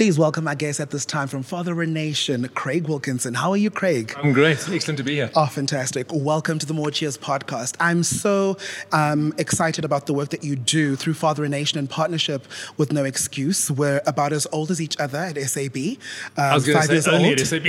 Please welcome our guest at this time from Father a Nation, Craig Wilkinson. How are you, Craig? I'm great. Excellent to be here. Oh, fantastic. Welcome to the More Cheers podcast. I'm so um, excited about the work that you do through Father a Nation in partnership with No Excuse. We're about as old as each other at SAB. Um, I was five say years only old. at SAB.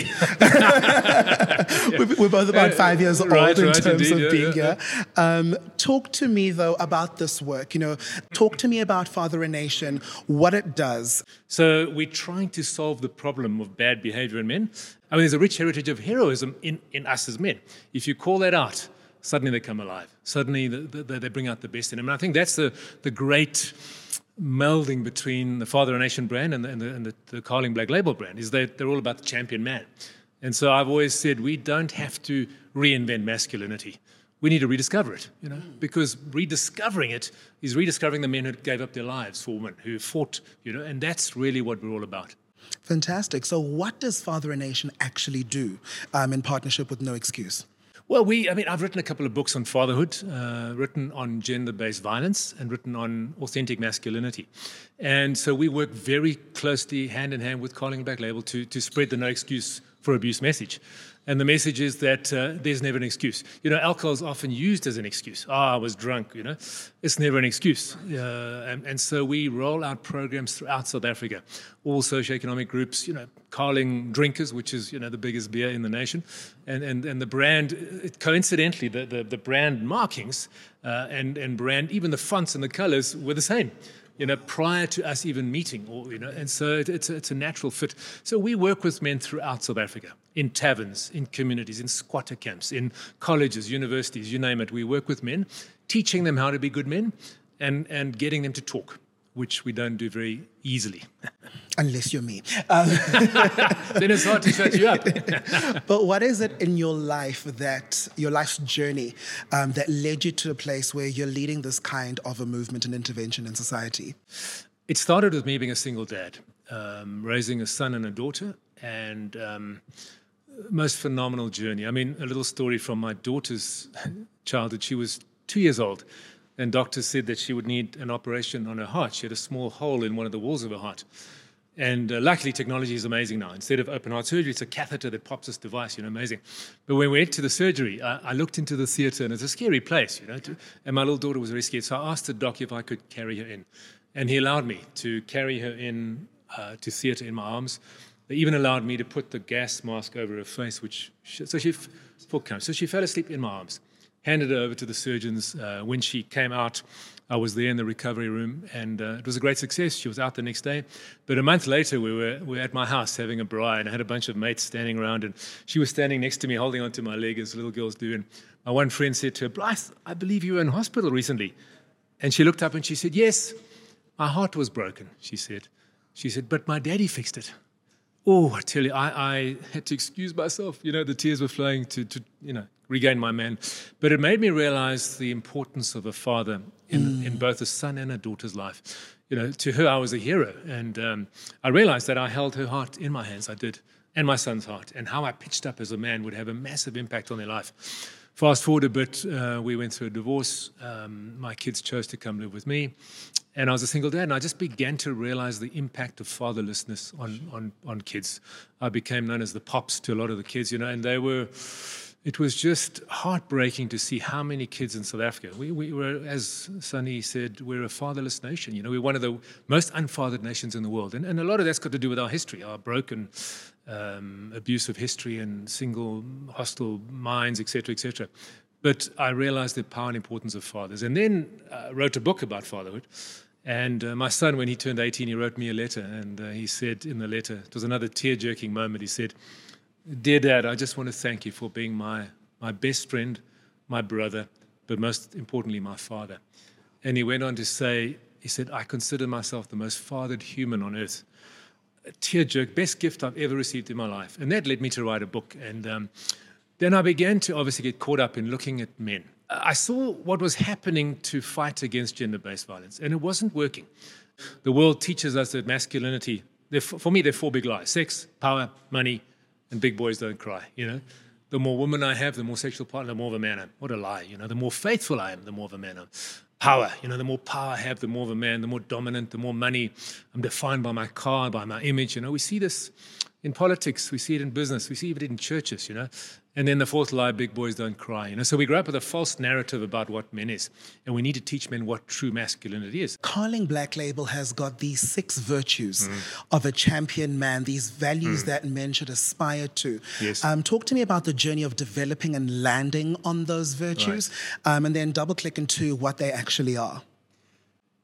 We're, we're both about five years old Right, in right, terms indeed, of yeah, being yeah, here. Um, talk to me, though, about this work. You know, talk to me about Father a Nation, what it does. so we're trying to solve the problem of bad behavior in men. I mean, there's a rich heritage of heroism in, in us as men. If you call that out, suddenly they come alive. Suddenly the, the, they bring out the best in them. And I think that's the, the great melding between the Father of a Nation brand and the, and the, and the, the Carling Black Label brand is that they're all about the champion man. And so I've always said we don't have to reinvent masculinity. We need to rediscover it, you know, because rediscovering it is rediscovering the men who gave up their lives for women, who fought, you know, and that's really what we're all about. Fantastic. So, what does Father a Nation actually do um, in partnership with No Excuse? Well, we, I mean, I've written a couple of books on fatherhood, uh, written on gender based violence, and written on authentic masculinity. And so we work very closely hand in hand with Carling Black Label to, to spread the no excuse for abuse message. And the message is that uh, there's never an excuse. You know, alcohol is often used as an excuse. Ah, I was drunk, you know. It's never an excuse. Uh, and, and so we roll out programs throughout South Africa. All socioeconomic groups, you know, Carling Drinkers, which is, you know, the biggest beer in the nation. And, and, and the brand, it, coincidentally, the, the, the brand markings uh, and, and brand, even the fonts and the colors were the same you know, prior to us even meeting, or you know, and so it, it's a, it's a natural fit. So we work with men throughout South Africa, in taverns, in communities, in squatter camps, in colleges, universities, you name it. We work with men, teaching them how to be good men, and and getting them to talk, which we don't do very easily. Unless you're me. Um, then it's hard to shut you up. but what is it in your life that, your life's journey, um, that led you to a place where you're leading this kind of a movement and intervention in society? It started with me being a single dad, um, raising a son and a daughter, and um, most phenomenal journey. I mean, a little story from my daughter's childhood. She was two years old, and doctors said that she would need an operation on her heart. She had a small hole in one of the walls of her heart. And uh, luckily, technology is amazing now. Instead of open heart surgery, it's a catheter that pops this device, you know, amazing. But when we went to the surgery, I, I looked into the theater, and it's a scary place, you know, to, and my little daughter was very scared. So I asked the doc if I could carry her in. And he allowed me to carry her in uh, to theater in my arms. They even allowed me to put the gas mask over her face, which she, so she so she fell asleep in my arms. Handed her over to the surgeons. Uh, when she came out, I was there in the recovery room, and uh, it was a great success. She was out the next day, but a month later, we were we were at my house having a braai, and I had a bunch of mates standing around, and she was standing next to me, holding onto my leg as little girls do. And my one friend said to her, "Blythe, I believe you were in hospital recently," and she looked up and she said, "Yes." My heart was broken, she said. She said, but my daddy fixed it. Oh, I tell you, I, I had to excuse myself. You know, the tears were flowing to, to, you know, regain my man. But it made me realize the importance of a father in, mm. in both a son and a daughter's life. You know, to her, I was a hero. And um, I realized that I held her heart in my hands. I did. And my son's heart. And how I pitched up as a man would have a massive impact on their life. Fast forward a bit, uh, we went through a divorce. Um, my kids chose to come live with me. And I was a single dad, and I just began to realize the impact of fatherlessness on, on, on kids. I became known as the pops to a lot of the kids, you know, and they were, it was just heartbreaking to see how many kids in South Africa. We, we were, as Sunny said, we're a fatherless nation. You know, we're one of the most unfathered nations in the world. And, and a lot of that's got to do with our history, our broken, um, abusive history and single hostile minds, etc., etc. But I realized the power and importance of fathers. And then uh, wrote a book about fatherhood. And uh, my son, when he turned 18, he wrote me a letter. And uh, he said in the letter, it was another tear jerking moment. He said, Dear Dad, I just want to thank you for being my, my best friend, my brother, but most importantly, my father. And he went on to say, He said, I consider myself the most fathered human on earth. A tear jerk, best gift I've ever received in my life. And that led me to write a book. And um, then I began to obviously get caught up in looking at men. I saw what was happening to fight against gender based violence, and it wasn't working. The world teaches us that masculinity, for me, there are four big lies sex, power, money, and big boys don't cry. You know, the more women I have, the more sexual partner, the more of a man I am. What a lie. You know, the more faithful I am, the more of a man I am. Power. You know, the more power I have, the more of a man, the more dominant, the more money. I'm defined by my car, by my image. You know, we see this in politics, we see it in business, we see it in churches, you know. And then the fourth lie, big boys don't cry. You know, so we grow up with a false narrative about what men is, and we need to teach men what true masculinity is. Carling Black Label has got these six virtues mm. of a champion man, these values mm. that men should aspire to. Yes. Um, talk to me about the journey of developing and landing on those virtues, right. um, and then double click into what they actually are.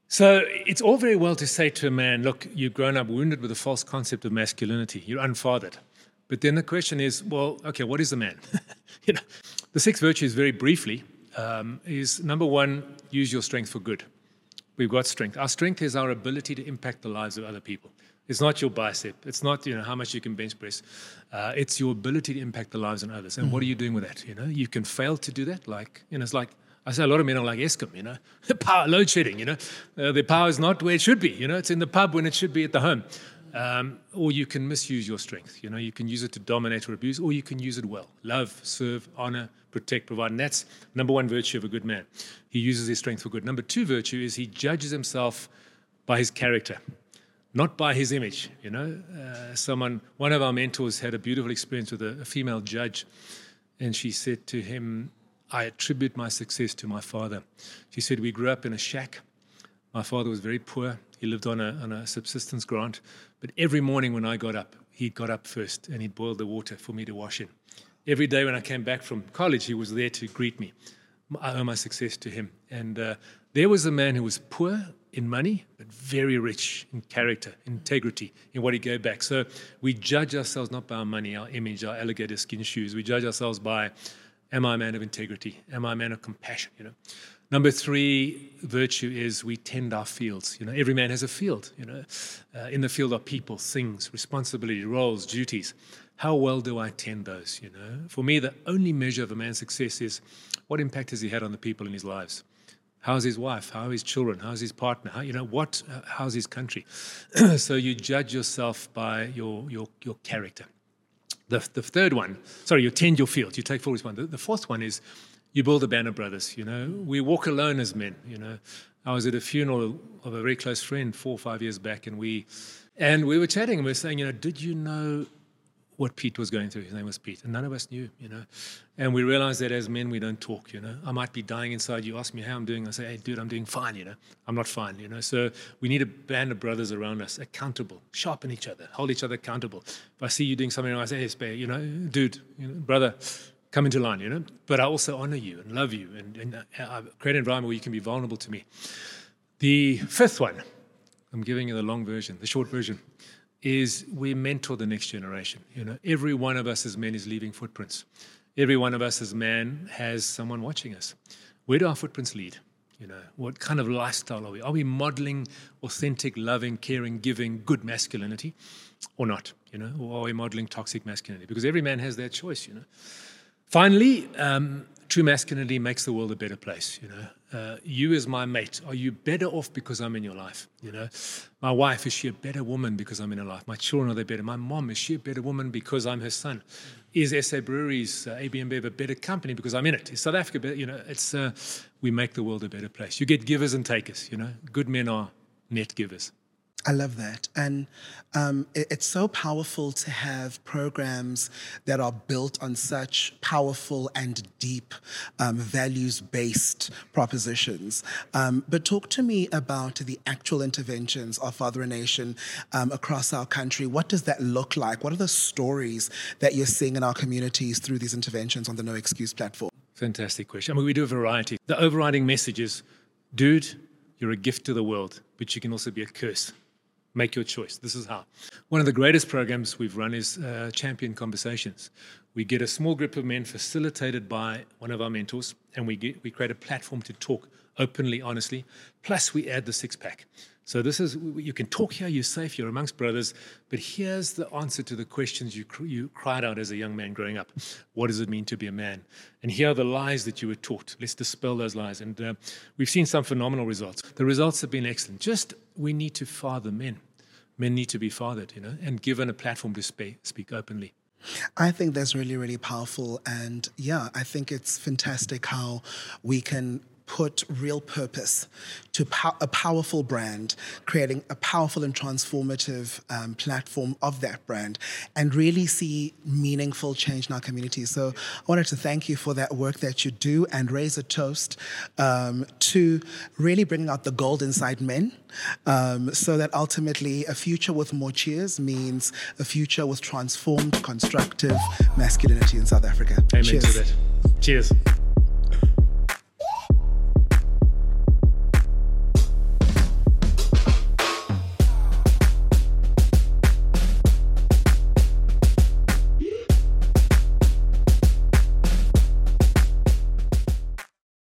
So it's all very well to say to a man, look, you've grown up wounded with a false concept of masculinity. You're unfathered. But then the question is, well, okay, what is a man? you know, the six virtues, very briefly, um, is number one, use your strength for good. We've got strength. Our strength is our ability to impact the lives of other people. It's not your bicep. It's not you know how much you can bench press. Uh, it's your ability to impact the lives of others. And mm-hmm. what are you doing with that? You know, you can fail to do that. Like you know, it's like I say a lot of men are like Eskom, you know, power, load shedding, you know. Uh, the power is not where it should be, you know, it's in the pub when it should be at the home. Um, or you can misuse your strength, you know, you can use it to dominate or abuse, or you can use it well. Love, serve, honor, protect, provide. And that's number one virtue of a good man. He uses his strength for good. Number two virtue is he judges himself by his character, not by his image, you know. Uh, someone, one of our mentors had a beautiful experience with a, a female judge, and she said to him, I attribute my success to my father. She said, We grew up in a shack. My father was very poor. He lived on a, on a subsistence grant. But every morning when I got up, he got up first and he'd boil the water for me to wash in. Every day when I came back from college, he was there to greet me. I owe my success to him. And uh, there was a man who was poor in money, but very rich in character, integrity, in what he gave back. So we judge ourselves not by our money, our image, our alligator skin shoes. We judge ourselves by Am I a man of integrity? Am I a man of compassion? You know. Number three virtue is we tend our fields. You know, every man has a field. You know, uh, in the field are people, things, responsibility, roles, duties. How well do I tend those? You know, for me, the only measure of a man's success is what impact has he had on the people in his lives. How's his wife? How are his children? How's his partner? How, you know, what? Uh, how's his country? so you judge yourself by your your your character. The, the third one, sorry, you tend your field, you take full responsibility. The fourth one is you build a band of brothers. You know, we walk alone as men. You know, I was at a funeral of a very close friend four or five years back, and we and we were chatting and we were saying, you know, did you know what Pete was going through. His name was Pete, and none of us knew, you know. And we realized that as men, we don't talk, you know. I might be dying inside. You ask me how I'm doing, I say, hey, dude, I'm doing fine, you know. I'm not fine, you know. So we need a band of brothers around us, accountable, sharpen each other, hold each other accountable. If I see you doing something I say, hey, spare, you know, dude, you know, brother, come into line, you know. But I also honor you and love you and, and I create an environment where you can be vulnerable to me. The fifth one, I'm giving you the long version, the short version is we mentor the next generation. You know, every one of us as men is leaving footprints. Every one of us as men has someone watching us. Where do our footprints lead? You know, what kind of lifestyle are we? Are we modeling authentic, loving, caring, giving, good masculinity, or not? You know, or are we modeling toxic masculinity? Because every man has that choice. You know. Finally, um, true masculinity makes the world a better place. You know, uh, you as my mate, are you better off because I'm in your life? You know, my wife is she a better woman because I'm in her life? My children are they better? My mom is she a better woman because I'm her son? Is SA Breweries, uh, AB InBev a better company because I'm in it? Is South Africa better? You know, it's uh, we make the world a better place. You get givers and takers. You know, good men are net givers. I love that. And um, it, it's so powerful to have programs that are built on such powerful and deep um, values based propositions. Um, but talk to me about the actual interventions of Father Nation um, across our country. What does that look like? What are the stories that you're seeing in our communities through these interventions on the No Excuse platform? Fantastic question. I mean, we do a variety. The overriding message is dude, you're a gift to the world, but you can also be a curse Make your choice. This is how. One of the greatest programs we've run is uh, Champion Conversations. We get a small group of men facilitated by one of our mentors, and we, get, we create a platform to talk openly, honestly. Plus, we add the six pack. So this is you can talk here. You're safe. You're amongst brothers. But here's the answer to the questions you you cried out as a young man growing up. What does it mean to be a man? And here are the lies that you were taught. Let's dispel those lies. And uh, we've seen some phenomenal results. The results have been excellent. Just we need to father men men need to be fathered, you know, and given a platform to speak, speak openly. I think that's really, really powerful. And yeah, I think it's fantastic how we can put real purpose to pow- a powerful brand, creating a powerful and transformative um, platform of that brand, and really see meaningful change in our community. So I wanted to thank you for that work that you do and raise a toast um, to really bringing out the gold inside men. Um, so that ultimately a future with more cheers means a future with transformed, constructive masculinity in South Africa. Amen Cheers. to that. Cheers.